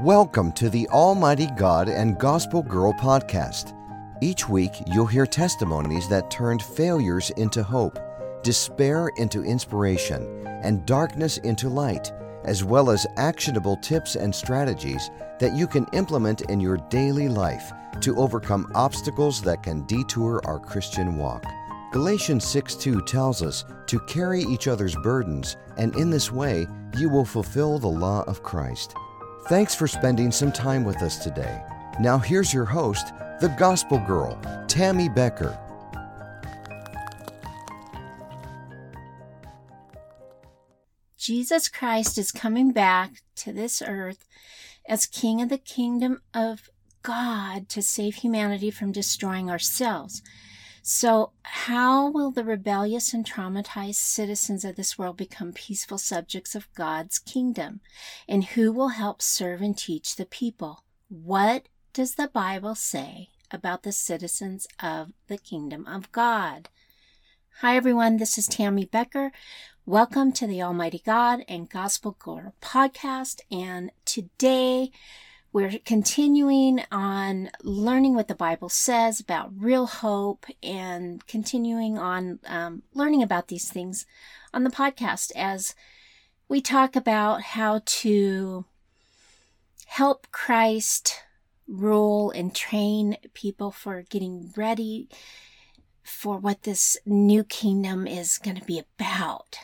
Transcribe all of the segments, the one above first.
Welcome to the Almighty God and Gospel Girl podcast. Each week, you'll hear testimonies that turned failures into hope, despair into inspiration, and darkness into light, as well as actionable tips and strategies that you can implement in your daily life to overcome obstacles that can detour our Christian walk. Galatians 6 2 tells us to carry each other's burdens, and in this way, you will fulfill the law of Christ. Thanks for spending some time with us today. Now, here's your host, the Gospel Girl, Tammy Becker. Jesus Christ is coming back to this earth as King of the kingdom of God to save humanity from destroying ourselves. So, how will the rebellious and traumatized citizens of this world become peaceful subjects of God's kingdom? And who will help serve and teach the people? What does the Bible say about the citizens of the kingdom of God? Hi, everyone. This is Tammy Becker. Welcome to the Almighty God and Gospel Girl podcast. And today, we're continuing on learning what the Bible says about real hope and continuing on um, learning about these things on the podcast as we talk about how to help Christ rule and train people for getting ready for what this new kingdom is going to be about.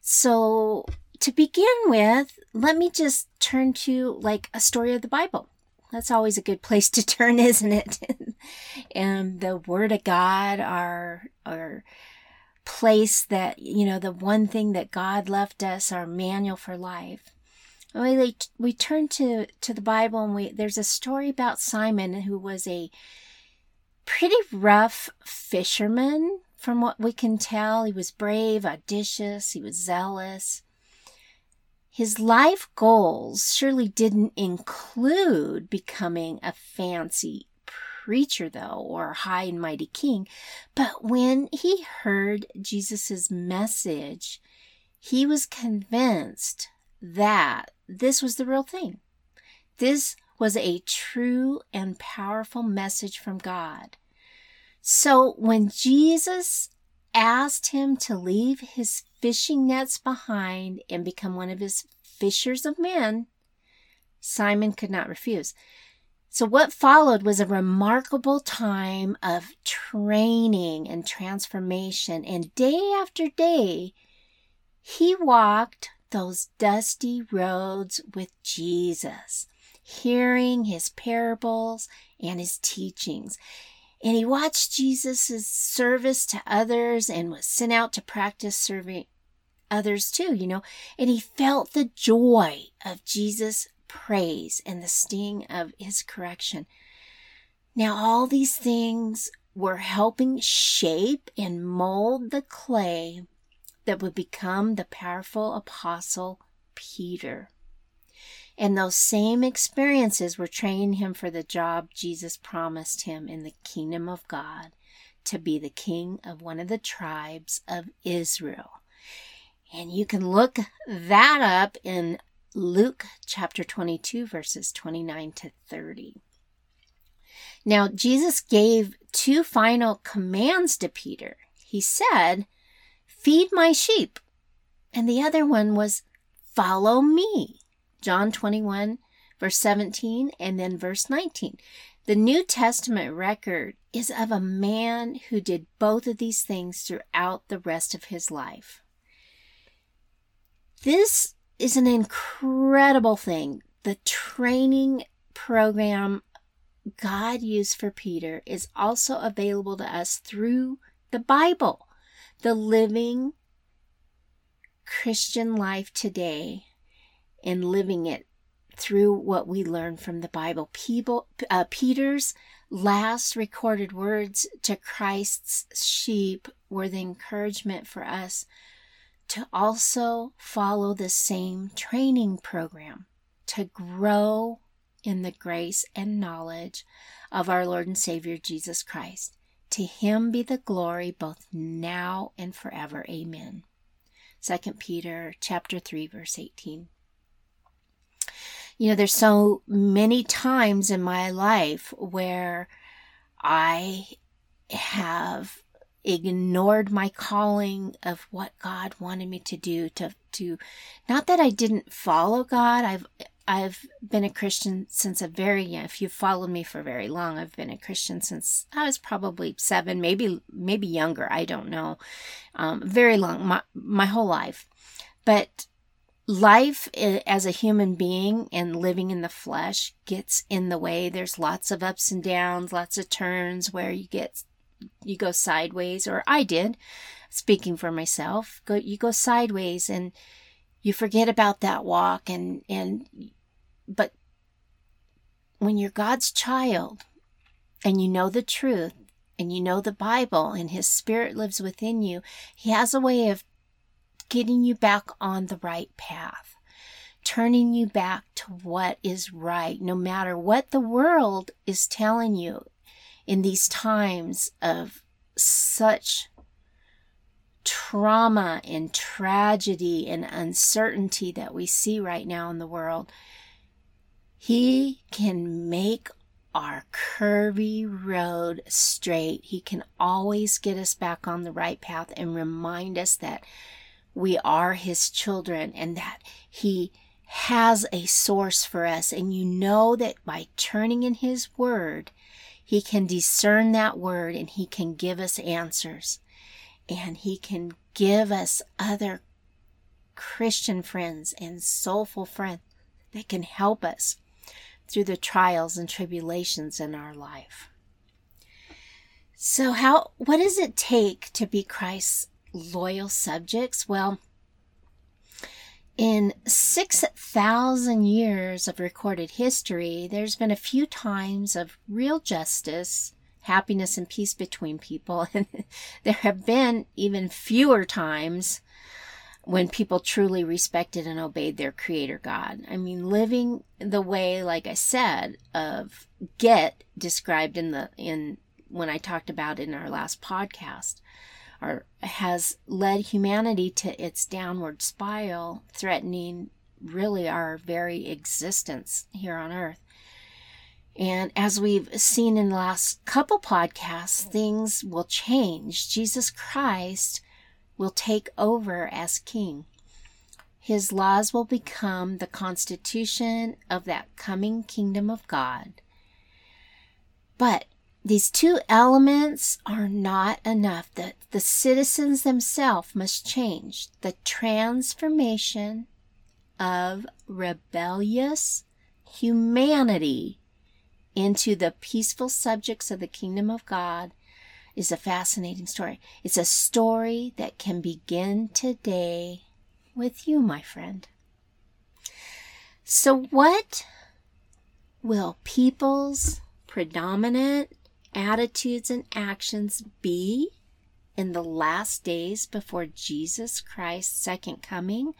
So, to begin with, let me just turn to like a story of the Bible. That's always a good place to turn, isn't it? and the Word of God, our our place that you know, the one thing that God left us, our manual for life. We we turn to to the Bible, and we there's a story about Simon who was a pretty rough fisherman. From what we can tell, he was brave, audacious, he was zealous. His life goals surely didn't include becoming a fancy preacher, though, or high and mighty king. But when he heard Jesus' message, he was convinced that this was the real thing. This was a true and powerful message from God. So when Jesus asked him to leave his fishing nets behind and become one of his fishers of men, Simon could not refuse. So, what followed was a remarkable time of training and transformation. And day after day, he walked those dusty roads with Jesus, hearing his parables and his teachings. And he watched Jesus' service to others and was sent out to practice serving others too, you know. And he felt the joy of Jesus' praise and the sting of his correction. Now, all these things were helping shape and mold the clay that would become the powerful apostle Peter. And those same experiences were training him for the job Jesus promised him in the kingdom of God to be the king of one of the tribes of Israel. And you can look that up in Luke chapter 22, verses 29 to 30. Now, Jesus gave two final commands to Peter. He said, Feed my sheep. And the other one was, Follow me. John 21, verse 17, and then verse 19. The New Testament record is of a man who did both of these things throughout the rest of his life. This is an incredible thing. The training program God used for Peter is also available to us through the Bible, the living Christian life today and living it through what we learn from the Bible. People, uh, Peter's last recorded words to Christ's sheep were the encouragement for us to also follow the same training program to grow in the grace and knowledge of our Lord and Savior Jesus Christ. To him be the glory both now and forever. Amen. 2 Peter chapter 3 verse 18. You know, there's so many times in my life where I have ignored my calling of what God wanted me to do to to not that I didn't follow God I've I've been a Christian since a very young. If you've followed me for very long, I've been a Christian since I was probably seven, maybe maybe younger. I don't know. Um, very long, my my whole life. But life as a human being and living in the flesh gets in the way. There's lots of ups and downs, lots of turns where you get you go sideways, or I did. Speaking for myself, go you go sideways and you forget about that walk and and but when you're God's child and you know the truth and you know the Bible and his spirit lives within you, he has a way of getting you back on the right path, turning you back to what is right, no matter what the world is telling you in these times of such trauma and tragedy and uncertainty that we see right now in the world, He can make our curvy road straight. He can always get us back on the right path and remind us that we are His children and that He has a source for us. And you know that by turning in His Word, He can discern that Word and He can give us answers and He can give us other Christian friends and soulful friends that can help us through the trials and tribulations in our life. So how what does it take to be Christ's loyal subjects? Well, in 6,000 years of recorded history, there's been a few times of real justice happiness and peace between people. And there have been even fewer times when people truly respected and obeyed their creator God. I mean, living the way, like I said, of get described in the, in, when I talked about in our last podcast, or has led humanity to its downward spiral, threatening really our very existence here on earth. And as we've seen in the last couple podcasts, things will change. Jesus Christ will take over as king. His laws will become the constitution of that coming kingdom of God. But these two elements are not enough. The, the citizens themselves must change. The transformation of rebellious humanity into the peaceful subjects of the kingdom of God is a fascinating story. It's a story that can begin today with you, my friend. So, what will people's predominant attitudes and actions be in the last days before Jesus Christ's second coming?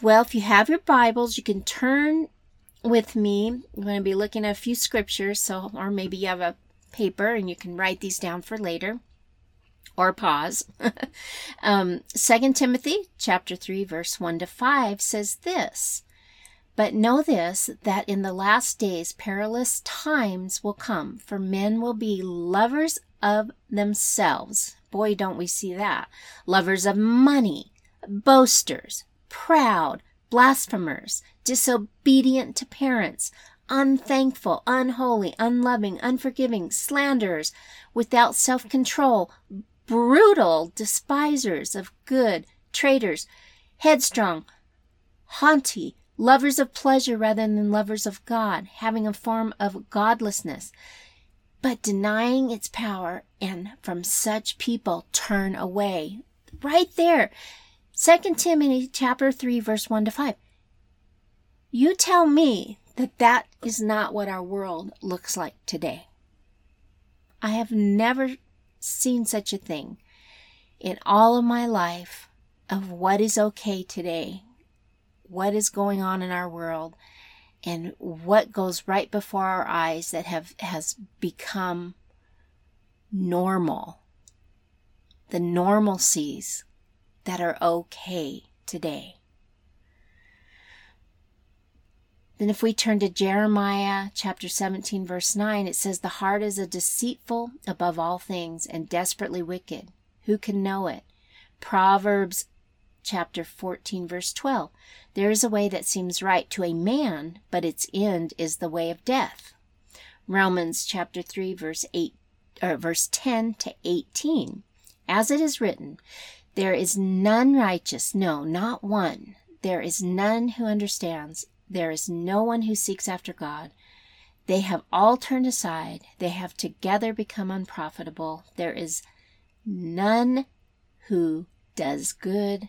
Well, if you have your Bibles, you can turn with me. I'm going to be looking at a few scriptures, so or maybe you have a paper and you can write these down for later or pause. um, 2 Timothy chapter 3 verse 1 to 5 says this, but know this, that in the last days perilous times will come, for men will be lovers of themselves. Boy, don't we see that. Lovers of money, boasters, proud, blasphemers, disobedient to parents, unthankful, unholy, unloving, unforgiving, slanderers, without self control, brutal, despisers of good, traitors, headstrong, haughty, lovers of pleasure rather than lovers of God, having a form of godlessness, but denying its power, and from such people turn away. Right there. 2 Timothy chapter 3 verse 1 to 5. You tell me that that is not what our world looks like today. I have never seen such a thing in all of my life of what is okay today, what is going on in our world, and what goes right before our eyes that have has become normal. The normalcies that are okay today. Then, if we turn to Jeremiah chapter 17, verse 9, it says, The heart is a deceitful above all things and desperately wicked. Who can know it? Proverbs chapter 14, verse 12. There is a way that seems right to a man, but its end is the way of death. Romans chapter 3, verse 8, or verse 10 to 18. As it is written, There is none righteous, no, not one. There is none who understands. There is no one who seeks after God. They have all turned aside. They have together become unprofitable. There is none who does good.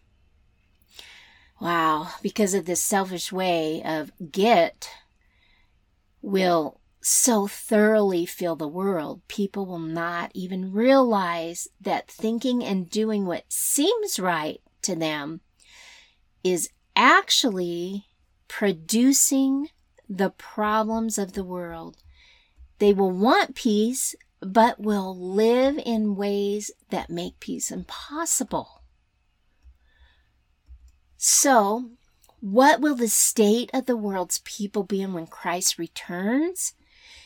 Wow, because of this selfish way of get will so thoroughly fill the world, people will not even realize that thinking and doing what seems right to them is actually producing the problems of the world. They will want peace, but will live in ways that make peace impossible. So, what will the state of the world's people be in when Christ returns?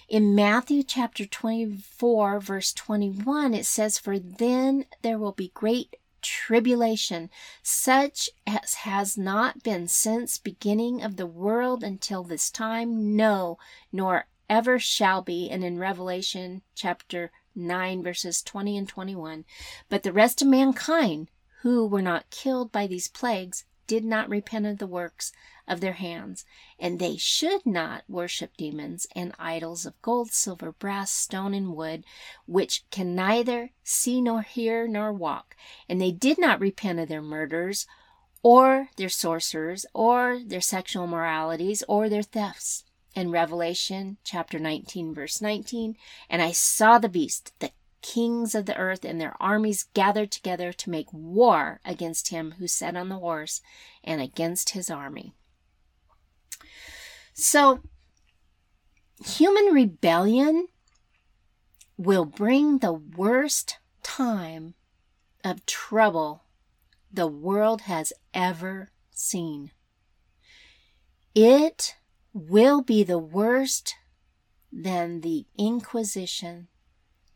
In Matthew chapter 24, verse 21, it says, For then there will be great tribulation, such as has not been since beginning of the world until this time, no, nor ever shall be. And in Revelation chapter 9, verses 20 and 21, but the rest of mankind who were not killed by these plagues did not repent of the works of their hands, and they should not worship demons and idols of gold, silver, brass, stone, and wood, which can neither see nor hear nor walk. And they did not repent of their murders, or their sorcerers, or their sexual moralities, or their thefts. In Revelation chapter 19, verse 19, and I saw the beast, the kings of the earth and their armies gathered together to make war against him who sat on the horse and against his army. So, human rebellion will bring the worst time of trouble the world has ever seen. It will be the worst than the Inquisition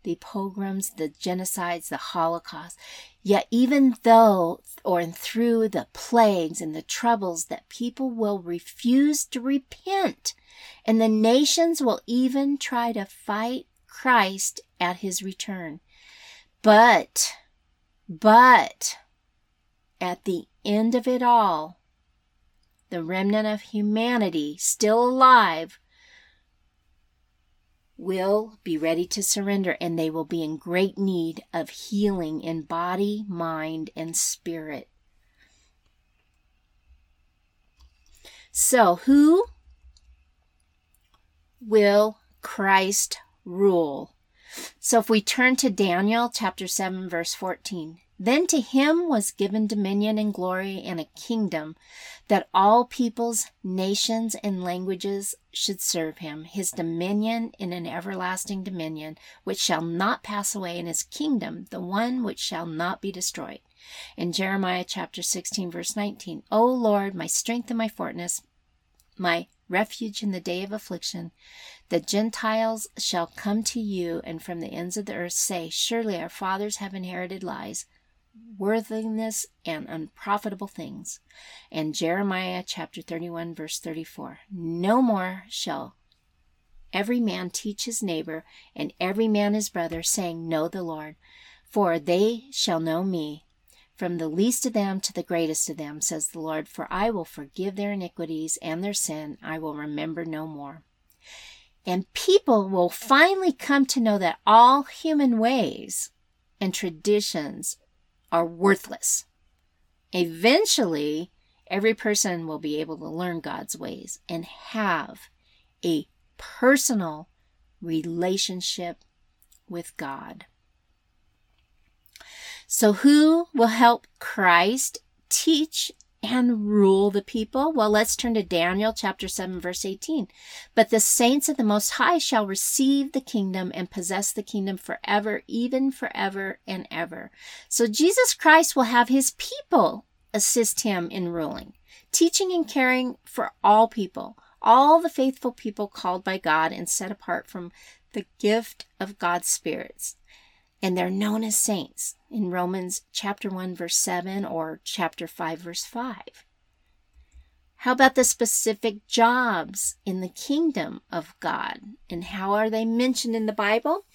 the pogroms, the genocides, the Holocaust. Yet, even though or through the plagues and the troubles, that people will refuse to repent, and the nations will even try to fight Christ at his return. But, but, at the end of it all, the remnant of humanity still alive will be ready to surrender and they will be in great need of healing in body, mind, and spirit. So, who will Christ rule? So, if we turn to Daniel chapter 7, verse 14, then to him was given dominion and glory and a kingdom that all peoples, nations, and languages should serve him. His dominion in an everlasting dominion, which shall not pass away, and his kingdom, the one which shall not be destroyed. In Jeremiah chapter 16, verse 19, O Lord, my strength and my fortress, my refuge in the day of affliction, the Gentiles shall come to you, and from the ends of the earth say, Surely our fathers have inherited lies worthiness and unprofitable things. And Jeremiah chapter 31, verse 34 No more shall every man teach his neighbor and every man his brother, saying, Know the Lord, for they shall know me. From the least of them to the greatest of them, says the Lord, for I will forgive their iniquities and their sin, I will remember no more. And people will finally come to know that all human ways and traditions are worthless. Eventually, every person will be able to learn God's ways and have a personal relationship with God. So, who will help Christ teach and rule the people? Well, let's turn to Daniel chapter 7, verse 18. But the saints of the Most High shall receive the kingdom and possess the kingdom forever, even forever and ever. So, Jesus Christ will have his people assist him in ruling, teaching and caring for all people, all the faithful people called by God and set apart from the gift of God's spirits and they're known as saints in Romans chapter 1 verse 7 or chapter 5 verse 5. How about the specific jobs in the kingdom of God and how are they mentioned in the Bible?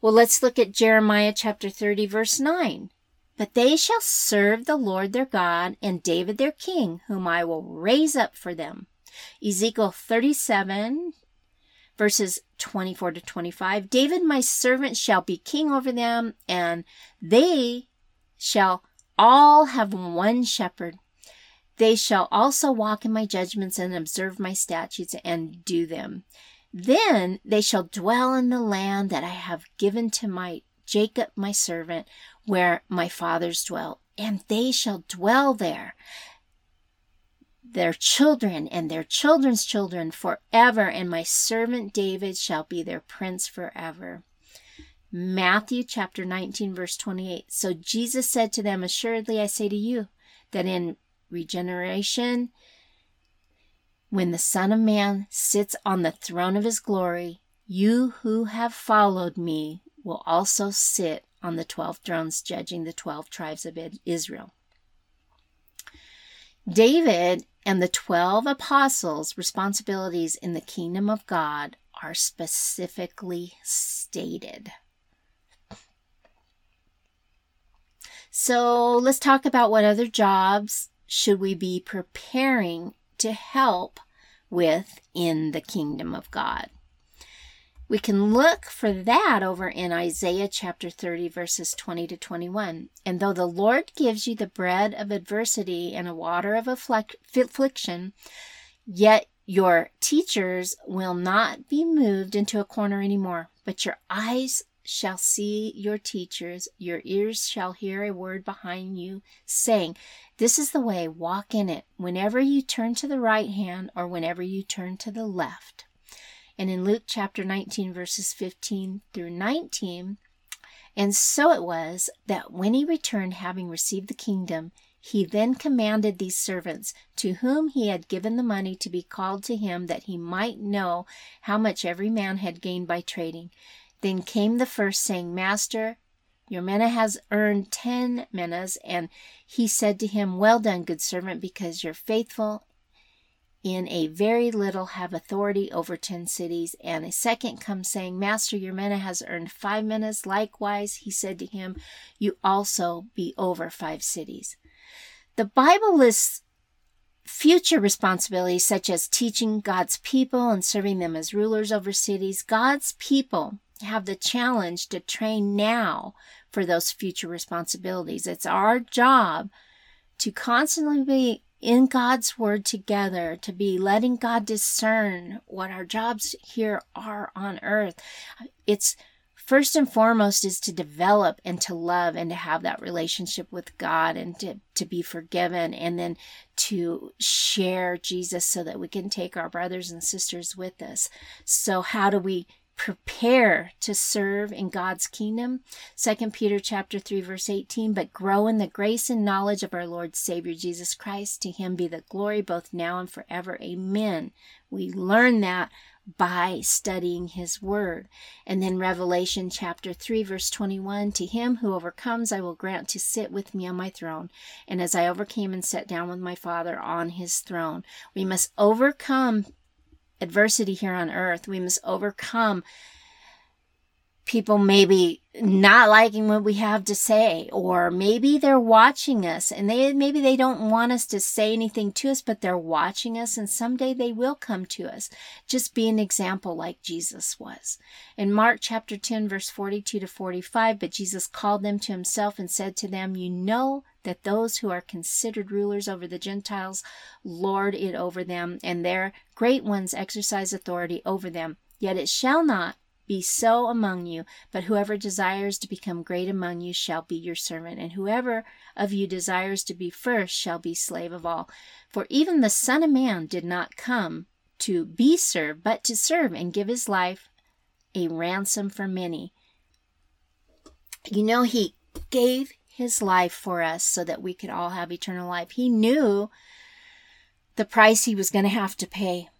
Well, let's look at Jeremiah chapter 30 verse 9. But they shall serve the Lord their God and David their king, whom I will raise up for them. Ezekiel 37 verses 24 to 25 David, my servant, shall be king over them, and they shall all have one shepherd. They shall also walk in my judgments and observe my statutes and do them. Then they shall dwell in the land that I have given to my Jacob, my servant, where my fathers dwell, and they shall dwell there their children and their children's children forever, and my servant David shall be their prince forever. Matthew chapter 19, verse 28. So Jesus said to them, Assuredly I say to you, that in regeneration, when the Son of Man sits on the throne of his glory, you who have followed me will also sit on the twelve thrones, judging the twelve tribes of Israel. David and the 12 apostles' responsibilities in the kingdom of God are specifically stated. So let's talk about what other jobs should we be preparing to help with in the kingdom of God. We can look for that over in Isaiah chapter 30, verses 20 to 21. And though the Lord gives you the bread of adversity and a water of affliction, yet your teachers will not be moved into a corner anymore, but your eyes shall see your teachers, your ears shall hear a word behind you saying, This is the way, walk in it, whenever you turn to the right hand or whenever you turn to the left. And in Luke chapter 19, verses 15 through 19, and so it was that when he returned, having received the kingdom, he then commanded these servants, to whom he had given the money, to be called to him, that he might know how much every man had gained by trading. Then came the first, saying, Master, your mina has earned ten minas. And he said to him, Well done, good servant, because you're faithful in a very little have authority over ten cities. And a second comes saying, Master, your mina has earned five minas. Likewise, he said to him, You also be over five cities. The Bible lists future responsibilities such as teaching God's people and serving them as rulers over cities. God's people have the challenge to train now for those future responsibilities. It's our job to constantly be in God's Word together, to be letting God discern what our jobs here are on earth. It's first and foremost is to develop and to love and to have that relationship with God and to, to be forgiven and then to share Jesus so that we can take our brothers and sisters with us. So how do we prepare to serve in God's kingdom. 2 Peter chapter 3 verse 18, but grow in the grace and knowledge of our Lord Savior Jesus Christ. To him be the glory both now and forever. Amen. We learn that by studying his word. And then Revelation chapter 3 verse 21, to him who overcomes I will grant to sit with me on my throne, and as I overcame and sat down with my Father on his throne. We must overcome adversity here on earth. We must overcome people maybe not liking what we have to say or maybe they're watching us and they maybe they don't want us to say anything to us but they're watching us and someday they will come to us just be an example like jesus was in mark chapter 10 verse 42 to 45 but jesus called them to himself and said to them you know that those who are considered rulers over the Gentiles lord it over them, and their great ones exercise authority over them. Yet it shall not be so among you, but whoever desires to become great among you shall be your servant, and whoever of you desires to be first shall be slave of all. For even the Son of Man did not come to be served, but to serve and give his life a ransom for many. You know, he gave his life for us so that we could all have eternal life. He knew the price he was going to have to pay.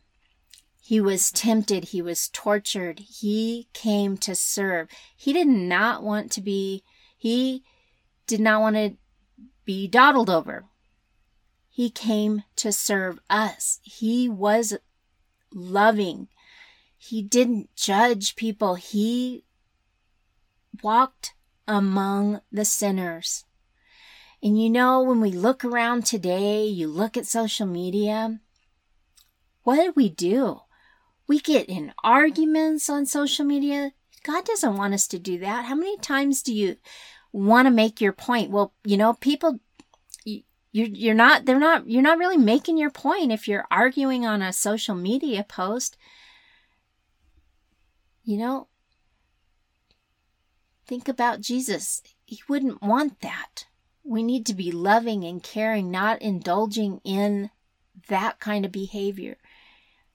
He was tempted. He was tortured. He came to serve. He did not want to be, he did not want to be dawdled over. He came to serve us. He was loving. He didn't judge people. He walked among the sinners. And you know, when we look around today, you look at social media, what do we do? We get in arguments on social media. God doesn't want us to do that. How many times do you want to make your point? Well, you know, people you're you're not they're not you're not really making your point if you're arguing on a social media post. You know, think about Jesus. He wouldn't want that. We need to be loving and caring, not indulging in that kind of behavior.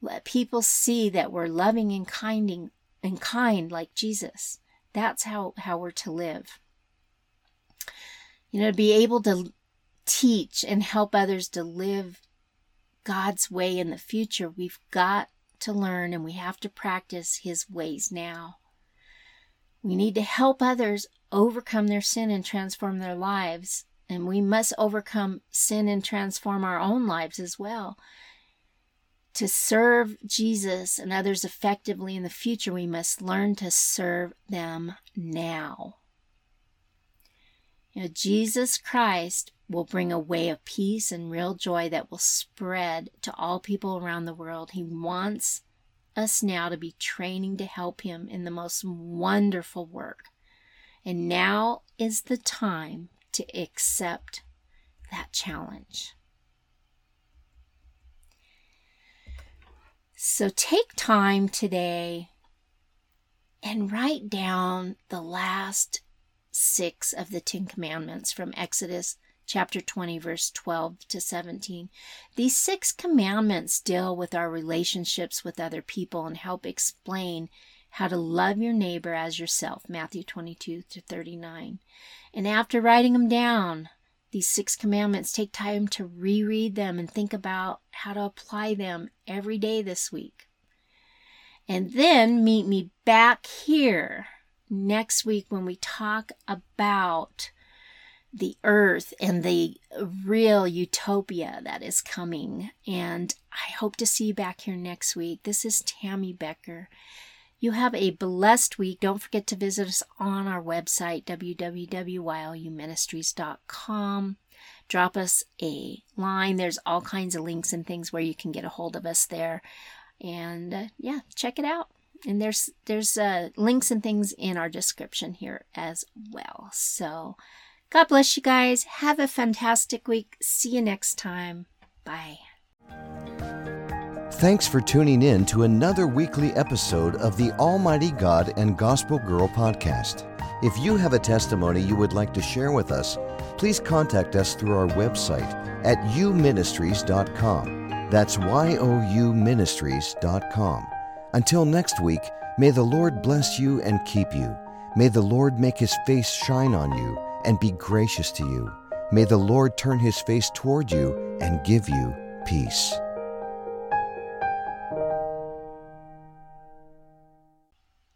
Let people see that we're loving and kinding and kind like Jesus. That's how, how we're to live. You know, to be able to teach and help others to live God's way in the future, we've got to learn and we have to practice His ways now. We need to help others overcome their sin and transform their lives. And we must overcome sin and transform our own lives as well. To serve Jesus and others effectively in the future, we must learn to serve them now. You know, Jesus Christ will bring a way of peace and real joy that will spread to all people around the world. He wants us now to be training to help Him in the most wonderful work. And now is the time to accept that challenge. So take time today and write down the last six of the Ten Commandments from Exodus chapter 20, verse 12 to 17. These six commandments deal with our relationships with other people and help explain how to love your neighbor as yourself, Matthew 22 to 39. And after writing them down, these six commandments, take time to reread them and think about how to apply them every day this week. And then meet me back here next week when we talk about the earth and the real utopia that is coming. And I hope to see you back here next week. This is Tammy Becker. You have a blessed week. Don't forget to visit us on our website, www.youministries.com. Drop us a line. There's all kinds of links and things where you can get a hold of us there. And uh, yeah, check it out. And there's there's uh, links and things in our description here as well. So God bless you guys. Have a fantastic week. See you next time. Bye. Thanks for tuning in to another weekly episode of the Almighty God and Gospel Girl podcast. If you have a testimony you would like to share with us, please contact us through our website at youministries.com. That's Y O U ministries.com. Until next week, may the Lord bless you and keep you. May the Lord make his face shine on you and be gracious to you. May the Lord turn his face toward you and give you peace.